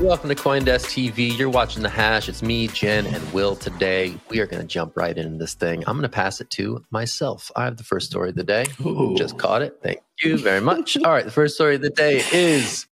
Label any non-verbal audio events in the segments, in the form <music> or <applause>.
Welcome to Coindesk TV. You're watching the hash. It's me, Jen, and Will. Today, we are going to jump right into this thing. I'm going to pass it to myself. I have the first story of the day. Ooh. Just caught it. Thank you very much. <laughs> All right, the first story of the day is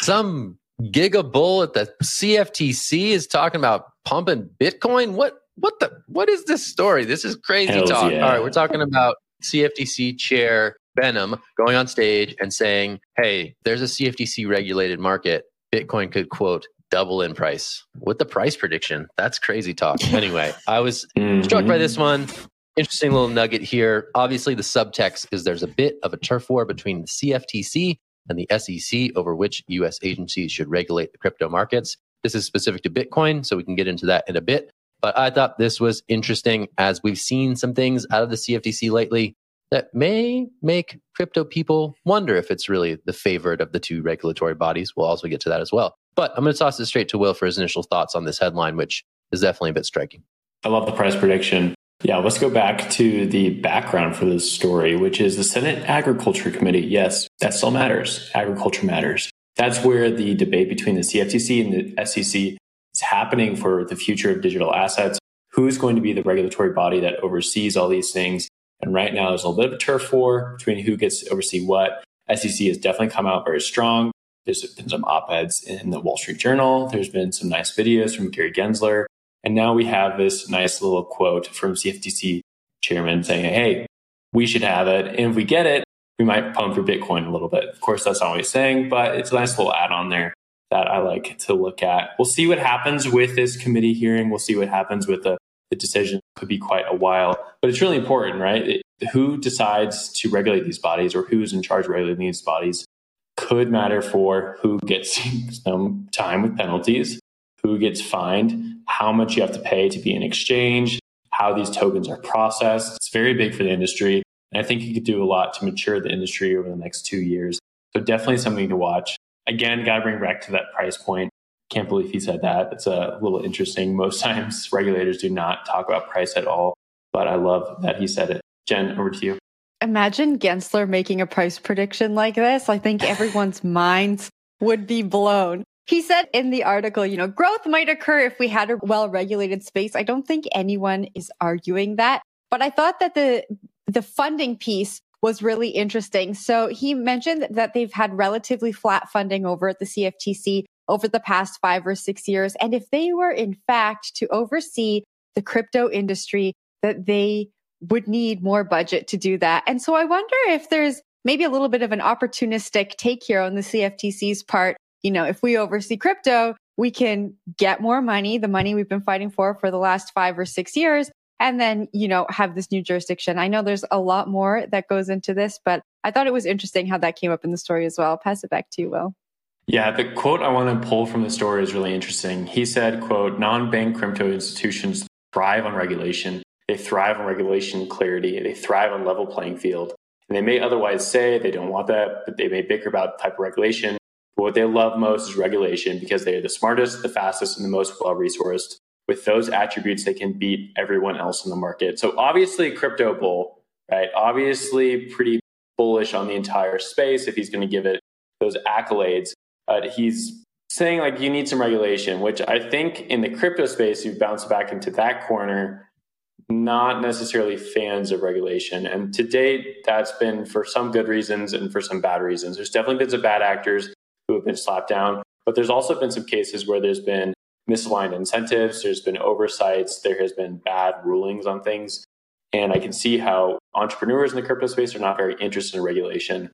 some giga bull at the CFTC is talking about pumping Bitcoin. What? What the? What is this story? This is crazy Hells talk. yeah. All right, we're talking about CFTC chair Behnam going on stage and saying, "Hey, there's a CFTC regulated market." Bitcoin could quote double in price with the price prediction. That's crazy talk. <laughs> Anyway, I was struck by this one. Interesting little nugget here. Obviously, the subtext is there's a bit of a turf war between the CFTC and the SEC over which US agencies should regulate the crypto markets. This is specific to Bitcoin, so we can get into that in a bit. But I thought this was interesting as we've seen some things out of the CFTC lately that may make crypto people wonder if it's really the favorite of the two regulatory bodies. We'll also get to that as well. But I'm going to toss it straight to Will for his initial thoughts on this headline, which is definitely a bit striking. I love the price prediction. Yeah, let's go back to the background for this story, which is the Senate Agriculture Committee. Yes, that still matters. Agriculture matters. That's where the debate between the CFTC and the SEC is happening for the future of digital assets. Who's going to be the regulatory body that oversees all these things? And right now, there's a little bit of turf war between who gets to oversee what. SEC has definitely come out very strong. There's been some op eds in the Wall Street Journal. There's been some nice videos from Gary Gensler. And now we have this nice little quote from CFTC chairman saying, hey, we should have it. And if we get it, we might pump for Bitcoin a little bit. Of course, that's not what he's saying, but it's a nice little add on there that I like to look at. We'll see what happens with this committee hearing. We'll see what happens with the, the decision. Could be quite a while, but it's really important, right? It, who decides to regulate these bodies or who's in charge of regulating these bodies could matter for who gets <laughs> some time with penalties, who gets fined, how much you have to pay to be in exchange, how these tokens are processed. It's very big for the industry. And I think you could do a lot to mature the industry over the next two years. So definitely something to watch. Again, got to bring back to that price point. Can't believe he said that. It's a little interesting. Most <laughs> times regulators do not talk about price at all, but I love that he said it. Jen, over to you. Imagine Gensler making a price prediction like this. I think everyone's <laughs> minds would be blown. He said in the article, you know, growth might occur if we had a well regulated space. I don't think anyone is arguing that, but I thought that the, the funding piece was really interesting. So he mentioned that they've had relatively flat funding over at the CFTC over the past five or six years. And if they were in fact to oversee the crypto industry, that they would need more budget to do that. And so I wonder if there's maybe a little bit of an opportunistic take here on the CFTC's part. You know, if we oversee crypto, we can get more money, the money we've been fighting for for the last five or six years, and then, you know, have this new jurisdiction. I know there's a lot more that goes into this, but I thought it was interesting how that came up in the story as well. I'll pass it back to you, Will. Yeah, the quote I want to pull from the story is really interesting. He said, quote, non-bank crypto institutions thrive on regulation. They thrive on regulation clarity. They thrive on level playing field. And they may otherwise say they don't want that, but they may bicker about the type of regulation. But what they love most is regulation because they are the smartest, the fastest, and the most well resourced. With those attributes, they can beat everyone else in the market. So obviously, crypto bull, right? Obviously, pretty bullish on the entire space if he's going to give it those accolades. But he's saying like you need some regulation, which I think in the crypto space, you bounce back into that corner not necessarily fans of regulation. And to date, that's been for some good reasons and for some bad reasons. There's definitely been some bad actors who have been slapped down, but there's also been some cases where there's been misaligned incentives, there's been oversights, there has been bad rulings on things. And I can see how entrepreneurs in the crypto space are not very interested in regulation.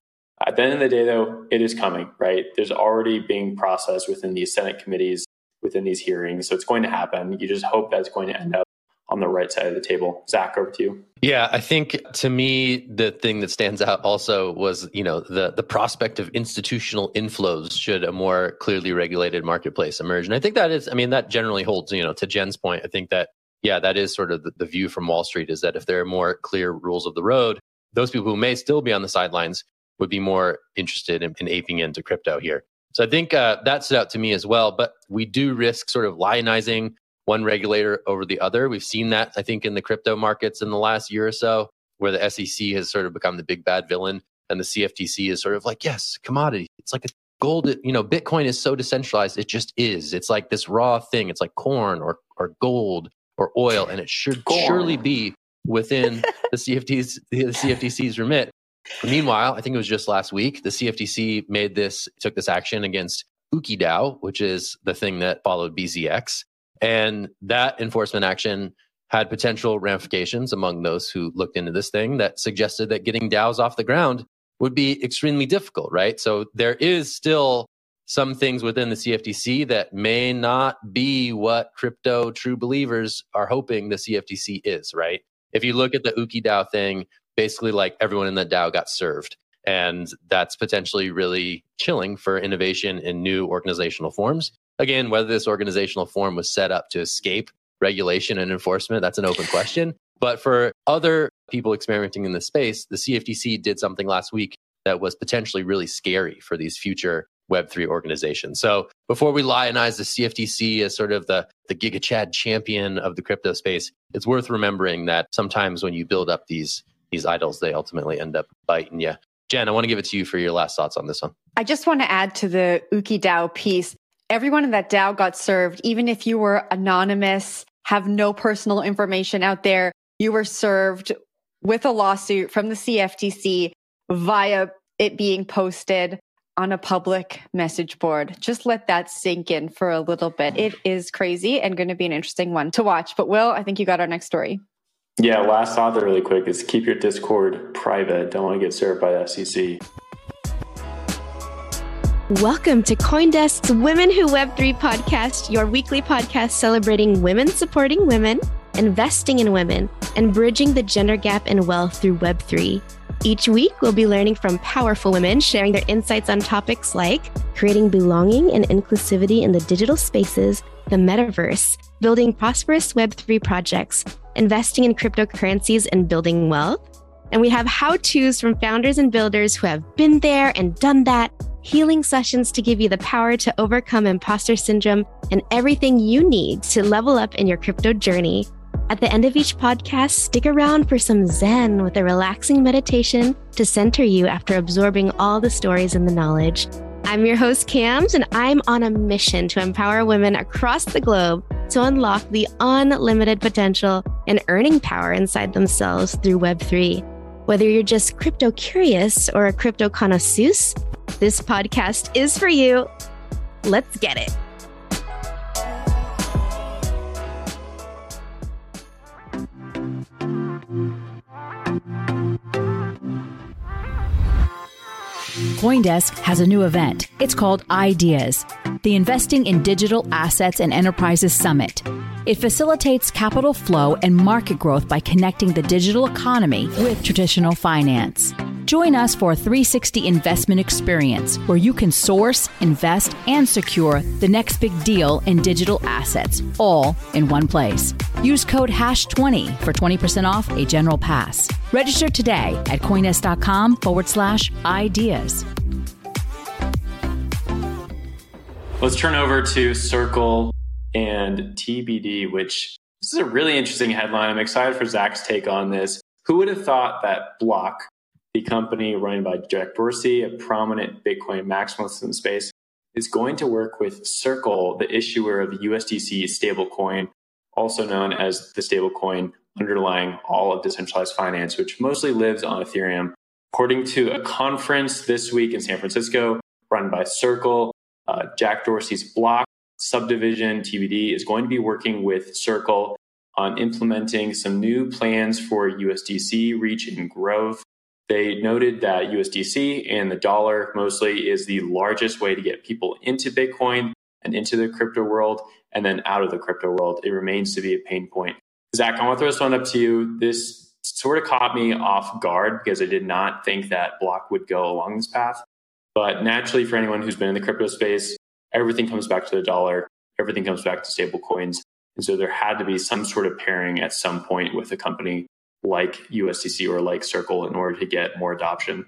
At the end of the day, though, it is coming, right? There's already being processed within these Senate committees, within these hearings. So it's going to happen. You just hope that's going to end up on the right side of the table. Zach, over to you. Yeah, I think to me the thing that stands out also was you know the the prospect of institutional inflows should a more clearly regulated marketplace emerge, and I think that is I mean that generally holds you know to Jen's point. I think that yeah that is sort of the, the view from Wall Street is that if there are more clear rules of the road, those people who may still be on the sidelines would be more interested in, in aping into crypto here. So I think uh, that stood out to me as well. But we do risk sort of lionizing one regulator over the other. We've seen that, I think, in the crypto markets in the last year or so, where the SEC has sort of become the big bad villain and the CFTC is sort of like, yes, commodity. It's like a gold, you know, Bitcoin is so decentralized. It just is. It's like this raw thing. It's like corn or, or gold or oil, and it should corn. surely be within the CFT's, the CFTC's remit. Meanwhile, I think it was just last week, the CFTC made this, took this action against Ooki DAO, which is the thing that followed BZX. And that enforcement action had potential ramifications among those who looked into this thing that suggested that getting DAOs off the ground would be extremely difficult, right? So there is still some things within the CFTC that may not be what crypto true believers are hoping the CFTC is, right? If you look at the Ooki DAO thing, basically like everyone in the DAO got served. And that's potentially really chilling for innovation in new organizational forms. Again, whether this organizational form was set up to escape regulation and enforcement, that's an open question. But for other people experimenting in this space, the CFTC did something last week that was potentially really scary for these future Web3 organizations. So before we lionize the CFTC as sort of the, the GigaChad champion of the crypto space, it's worth remembering that sometimes when you build up these these idols, they ultimately end up biting you. Jen, I want to give it to you for your last thoughts on this one. I just want to add to the Ooki DAO piece. Everyone in that DAO got served, even if you were anonymous, have no personal information out there. You were served with a lawsuit from the CFTC via it being posted on a public message board. Just let that sink in for a little bit. It is crazy and going to be an interesting one to watch. But Will, I think you got our next story. Yeah, last thought there really quick is keep your Discord private. Don't want to get served by the SEC. Welcome to Coindesk's Women Who Web3 podcast, your weekly podcast celebrating women supporting women, investing in women, and bridging the gender gap in wealth through Web3. Each week, we'll be learning from powerful women sharing their insights on topics like creating belonging and inclusivity in the digital spaces, the metaverse, building prosperous Web3 projects, investing in cryptocurrencies, and building wealth. And we have how to's from founders and builders who have been there and done that healing sessions to give you the power to overcome imposter syndrome and everything you need to level up in your crypto journey. At the end of each podcast, stick around for some Zen with a relaxing meditation to center you after absorbing all the stories and the knowledge. I'm your host, Cams, and I'm on a mission to empower women across the globe to unlock the unlimited potential and earning power inside themselves through Web3. Whether you're just crypto curious or a crypto connoisseur, this podcast is for you. Let's get it. Coindesk has a new event. It's called Ideas, the Investing in Digital Assets and Enterprises Summit. It facilitates capital flow and market growth by connecting the digital economy with traditional finance. Join us for a 360 investment experience where you can source, invest, and secure the next big deal in digital assets, all in one place. Use code HASH20 for 20% off a general pass. Register today at coindesk.com forward slash ideas. Let's turn over to Circle and TBD, which this is a really interesting headline. I'm excited for Zach's take on this. Who would have thought that Block, the company run by Jack Dorsey, a prominent Bitcoin maximalist in the space, is going to work with Circle, the issuer of the USDC stablecoin, also known as the stablecoin underlying all of decentralized finance, which mostly lives on Ethereum. According to a conference this week in San Francisco run by Circle, uh, Jack Dorsey's Block subdivision, TBD, is going to be working with Circle on implementing some new plans for USDC reach and growth. They noted that USDC and the dollar mostly is the largest way to get people into Bitcoin and into the crypto world and then out of the crypto world. It remains to be a pain point. Zach, I want to throw this one up to you. This sort of caught me off guard because I did not think that Block would go along this path. But naturally, for anyone who's been in the crypto space, everything comes back to the dollar, everything comes back to stable coins. And so there had to be some sort of pairing at some point with a company like USDC or like Circle in order to get more adoption.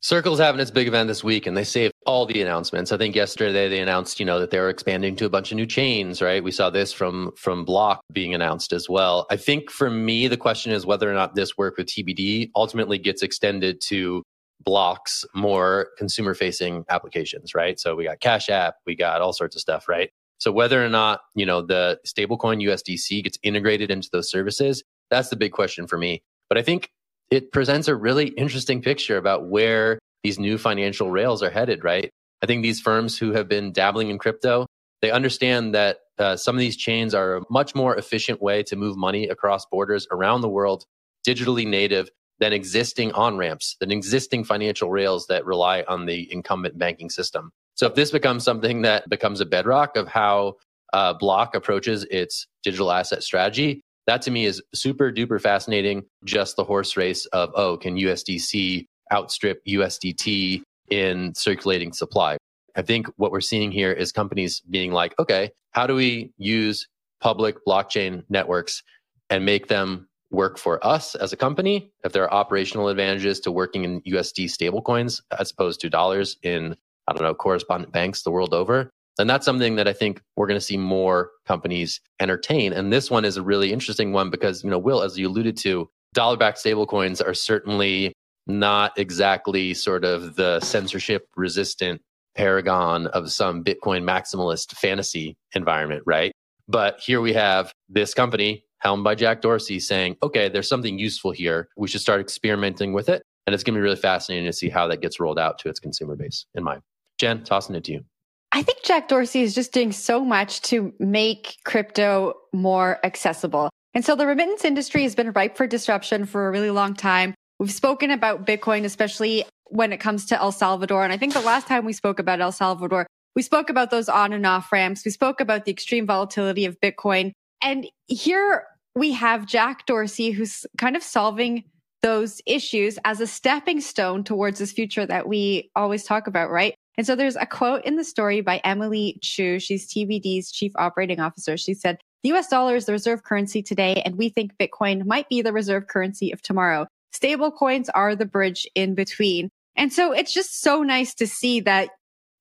Circle's having its big event this week and they saved all the announcements. I think yesterday they announced, you know, that they were expanding to a bunch of new chains, right? We saw this from from Block being announced as well. I think for me the question is whether or not this work with TBD ultimately gets extended to Block's more consumer facing applications, right? So we got Cash App, we got all sorts of stuff, right? So whether or not, you know, the stablecoin USDC gets integrated into those services, that's the big question for me. But I think it presents a really interesting picture about where these new financial rails are headed, right? I think these firms who have been dabbling in crypto, they understand that uh, some of these chains are a much more efficient way to move money across borders around the world, digitally native, than existing on ramps, than existing financial rails that rely on the incumbent banking system. So if this becomes something that becomes a bedrock of how uh, Block approaches its digital asset strategy, that to me is super duper fascinating. Just the horse race of, oh, can USDC outstrip USDT in circulating supply? I think what we're seeing here is companies being like, okay, how do we use public blockchain networks and make them work for us as a company? If there are operational advantages to working in USD stablecoins as opposed to dollars in, I don't know, correspondent banks the world over, then that's something that I think we're going to see more companies entertain. And this one is a really interesting one because, you know, Will, as you alluded to, dollar backed stablecoins are certainly not exactly sort of the censorship resistant paragon of some Bitcoin maximalist fantasy environment, right? But here we have this company helmed by Jack Dorsey saying, okay, there's something useful here. We should start experimenting with it. And it's going to be really fascinating to see how that gets rolled out to its consumer base in my Jen, tossing it to you. I think Jack Dorsey is just doing so much to make crypto more accessible. And so the remittance industry has been ripe for disruption for a really long time. We've spoken about Bitcoin, especially when it comes to El Salvador. And I think the last time we spoke about El Salvador, we spoke about those on and off ramps. We spoke about the extreme volatility of Bitcoin. And here we have Jack Dorsey, who's kind of solving those issues as a stepping stone towards this future that we always talk about, right? And so there's a quote in the story by Emily Chiu. She's TBD's chief operating officer. She said, the US dollar is the reserve currency today, and we think Bitcoin might be the reserve currency of tomorrow. Stable coins are the bridge in between. And so it's just so nice to see that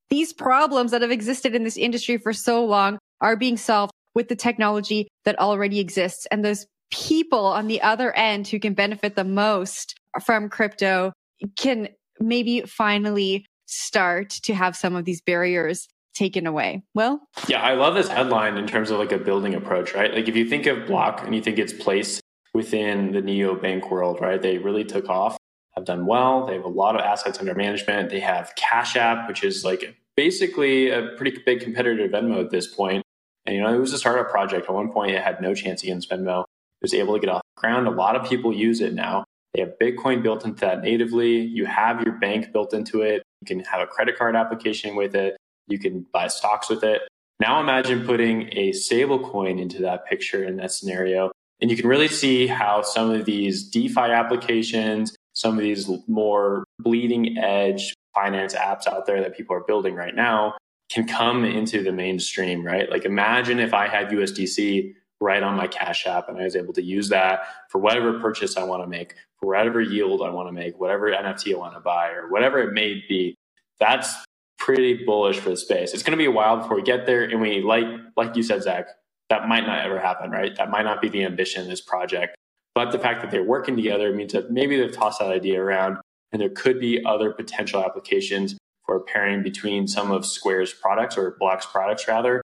these problems that have existed in this industry for so long are being solved with the technology that already exists. And those people on the other end who can benefit the most from crypto can maybe finally start to have some of these barriers taken away. Well, yeah, I love this headline in terms of like a building approach, right? Like if you think of Block and you think its place within the neo bank world, right? They really took off, have done well. They have a lot of assets under management. They have Cash App, which is like basically a pretty big competitor to Venmo at this point. And you know, it was a startup project. At one point, it had no chance against Venmo. It was able to get off the ground. A lot of people use it now. They have Bitcoin built into that natively. You have your bank built into it. You can have a credit card application with it. You can buy stocks with it. Now imagine putting a stable coin into that picture in that scenario. And you can really see how some of these DeFi applications, some of these more bleeding edge finance apps out there that people are building right now can come into the mainstream, right? Like imagine if I had USDC right on my Cash App and I was able to use that for whatever purchase I want to make, for whatever yield I want to make, whatever NFT I want to buy, or whatever it may be. That's pretty bullish for the space. It's going to be a while before we get there. And we like, like you said, Zach, that might not ever happen, right? That might not be the ambition of this project. But the fact that they're working together means that maybe they've tossed that idea around and there could be other potential applications for pairing between some of Square's products or Block's products rather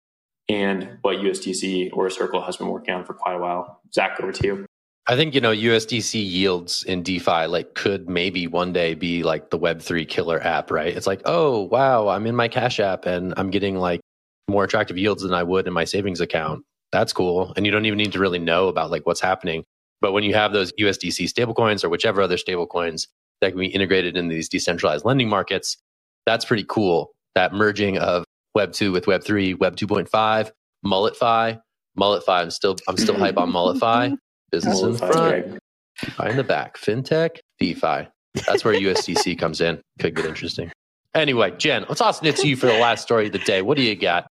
and what USDC or Circle has been working on for quite a while. Zach, over to you. I think, you know, USDC yields in DeFi like could maybe one day be like the Web3 killer app, right? It's like, oh, wow, I'm in my Cash App and I'm getting like more attractive yields than I would in my savings account. That's cool. And you don't even need to really know about like what's happening. But when you have those USDC stablecoins or whichever other stablecoins that can be integrated in these decentralized lending markets, that's pretty cool. That merging of Web two with Web three, Web two point five, MulletFi, MulletFi. I'm still I'm still hype on MulletFi. <laughs> Business in the front, DeFi in the back, fintech, DeFi. That's where USDC <laughs> comes in. Could get interesting. Anyway, Jen, let's toss it to you for the last story of the day. What do you got?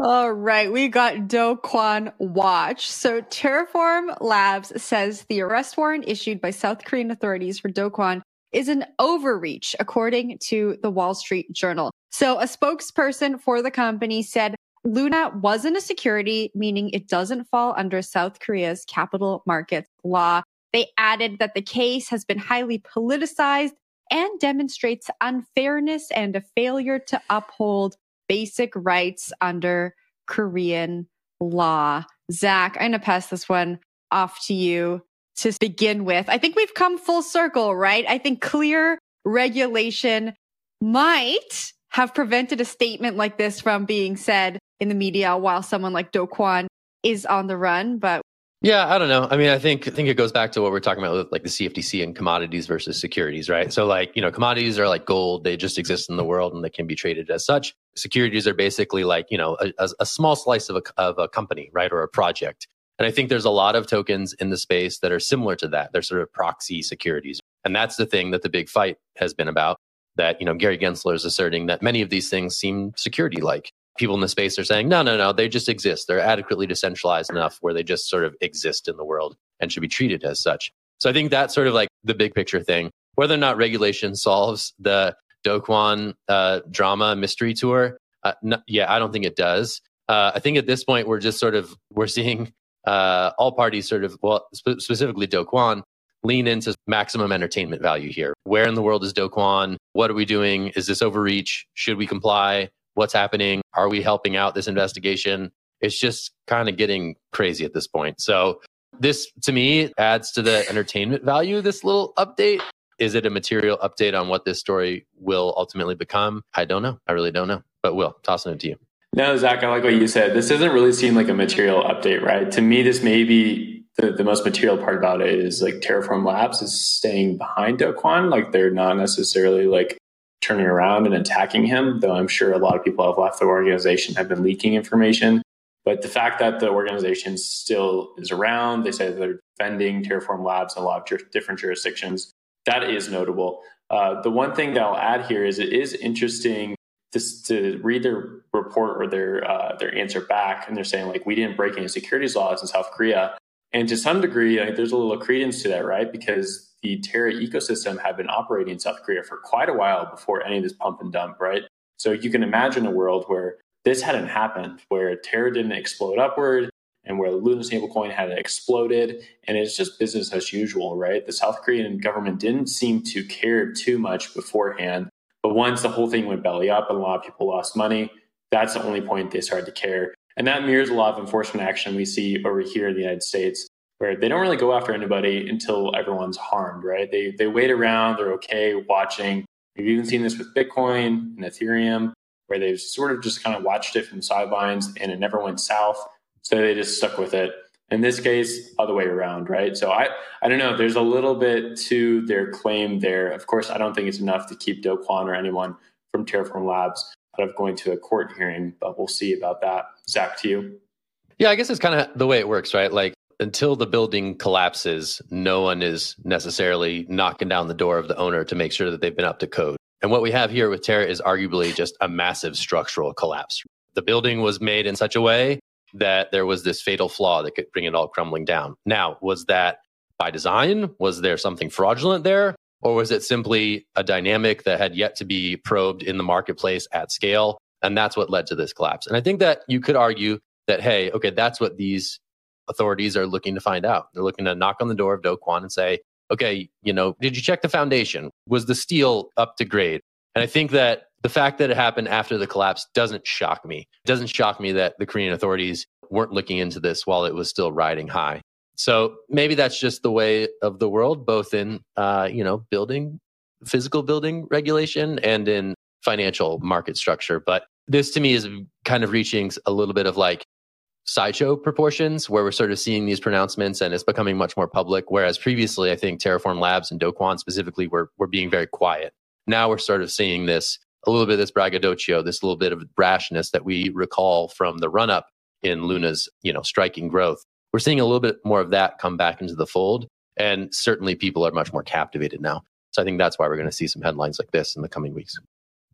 All right, we got Do Kwon Watch. So Terraform Labs says the arrest warrant issued by South Korean authorities for Do Kwon is an overreach, according to the Wall Street Journal. So a spokesperson for the company said Luna wasn't a security, meaning it doesn't fall under South Korea's capital markets law. They added that the case has been highly politicized and demonstrates unfairness and a failure to uphold basic rights under Korean law. Zach, I'm going to pass this one off to you to begin with. I think we've come full circle, right? I think clear regulation might have prevented a statement like this from being said in the media while someone like Do Kwon is on the run. But yeah, I don't know. I mean, I think I think it goes back to what we're talking about with like the CFTC and commodities versus securities, right? So like, you know, commodities are like gold, they just exist in the world and they can be traded as such. Securities are basically like, you know, a, a small slice of a, of a company, right? Or a project. And I think there's a lot of tokens in the space that are similar to that. They're sort of proxy securities. And that's the thing that the big fight has been about that, you know, Gary Gensler is asserting that many of these things seem security like people in the space are saying, no, no, no, they just exist. They're adequately decentralized enough where they just sort of exist in the world and should be treated as such. So I think that's sort of like the big picture thing. Whether or not regulation solves the Do Kwon uh, drama mystery tour, uh, no, yeah, I don't think it does. Uh, I think at this point we're just sort of we're seeing uh, all parties sort of well sp- specifically Do Kwon lean into maximum entertainment value here. Where in the world is Do Kwon? What are we doing? Is this overreach? Should we comply? what's happening? Are we helping out this investigation? It's just kind of getting crazy at this point. So, this to me adds to the entertainment value, this little update. Is it a material update on what this story will ultimately become? I don't know. I really don't know. But Will, tossing it to you. No, Zach, I like what you said. This doesn't really seem like a material update, right? To me, this may be the, the most material part about it is like Terraform Labs is staying behind Do Kwon. Like they're not necessarily like turning around and attacking him, though I'm sure a lot of people have left the organization, have been leaking information. But the fact that the organization still is around, they say they're defending Terraform Labs in a lot of different jurisdictions. That is notable. Uh, the one thing that I'll add here is it is interesting to, to read their report or their uh, their answer back, and they're saying like we didn't break any securities laws in South Korea, and to some degree, like, there's a little credence to that, right? Because the Terra ecosystem had been operating in South Korea for quite a while before any of this pump and dump, right? So you can imagine a world where this hadn't happened, where Terra didn't explode upward and where the Luna stablecoin had exploded. And it's just business as usual, right? The South Korean government didn't seem to care too much beforehand. But once the whole thing went belly up and a lot of people lost money, that's the only point they started to care. And that mirrors a lot of enforcement action we see over here in the United States where they don't really go after anybody until everyone's harmed, right? They they wait around, they're okay watching. We've even seen this with Bitcoin and Ethereum, where they've sort of just kind of watched it from the sidelines and it never went south. So they just stuck with it. In this case, other way around, right? So I, I don't know. There's a little bit to their claim there. Of course, I don't think it's enough to keep Do Kwon or anyone from Terraform Labs out of going to a court hearing, but we'll see about that. Zach, to you. Yeah, I guess it's kind of the way it works, right? Like until the building collapses, no one is necessarily knocking down the door of the owner to make sure that they've been up to code. And what we have here with Terra is arguably just a massive structural collapse. The building was made in such a way that there was this fatal flaw that could bring it all crumbling down. Now, was that by design? Was there something fraudulent there? Or was it simply a dynamic that had yet to be probed in the marketplace at scale? And that's what led to this collapse. And I think that you could argue that, hey, okay, that's what these authorities are looking to find out. They're looking to knock on the door of Do Kwon and say, okay, you know, did you check the foundation? Was the steel up to grade? And I think that the fact that it happened after the collapse doesn't shock me. It doesn't shock me that the Korean authorities weren't looking into this while it was still riding high. So maybe that's just the way of the world, both in, uh, you know, building, physical building regulation and in financial market structure. But this to me is kind of reaching a little bit of like sideshow proportions where we're sort of seeing these pronouncements and it's becoming much more public. Whereas previously, I think Terraform Labs and Do Kwon specifically were, were being very quiet. Now we're sort of seeing this, a little bit of this braggadocio, this little bit of brashness that we recall from the run up in Luna's, you know, striking growth. We're seeing a little bit more of that come back into the fold. And certainly people are much more captivated now. So I think that's why we're going to see some headlines like this in the coming weeks.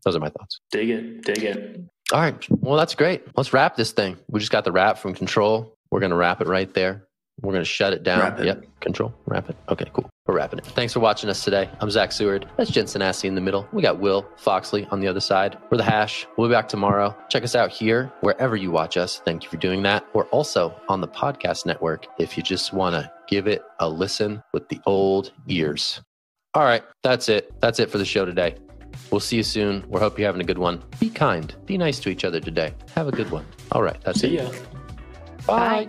Those are my thoughts. Dig it. Dig it. All right. Well, that's great. Let's wrap this thing. We just got the wrap from Control. We're going to wrap it right there. We're going to shut it down. It. Yep. Control. Wrap it. Okay, cool. We're wrapping it. Thanks for watching us today. I'm Zach Seward. That's Jensen Sanasie in the middle. We got Will Foxley on the other side. We're the hash. We'll be back tomorrow. Check us out here, wherever you watch us. Thank you for doing that. We're also on the podcast network if you just want to give it a listen with the old ears. All right, that's it. That's it for the show today. We'll see you soon. We hope you're having a good one. Be kind. Be nice to each other today. Have a good one. All right, that's See it. ya. Bye.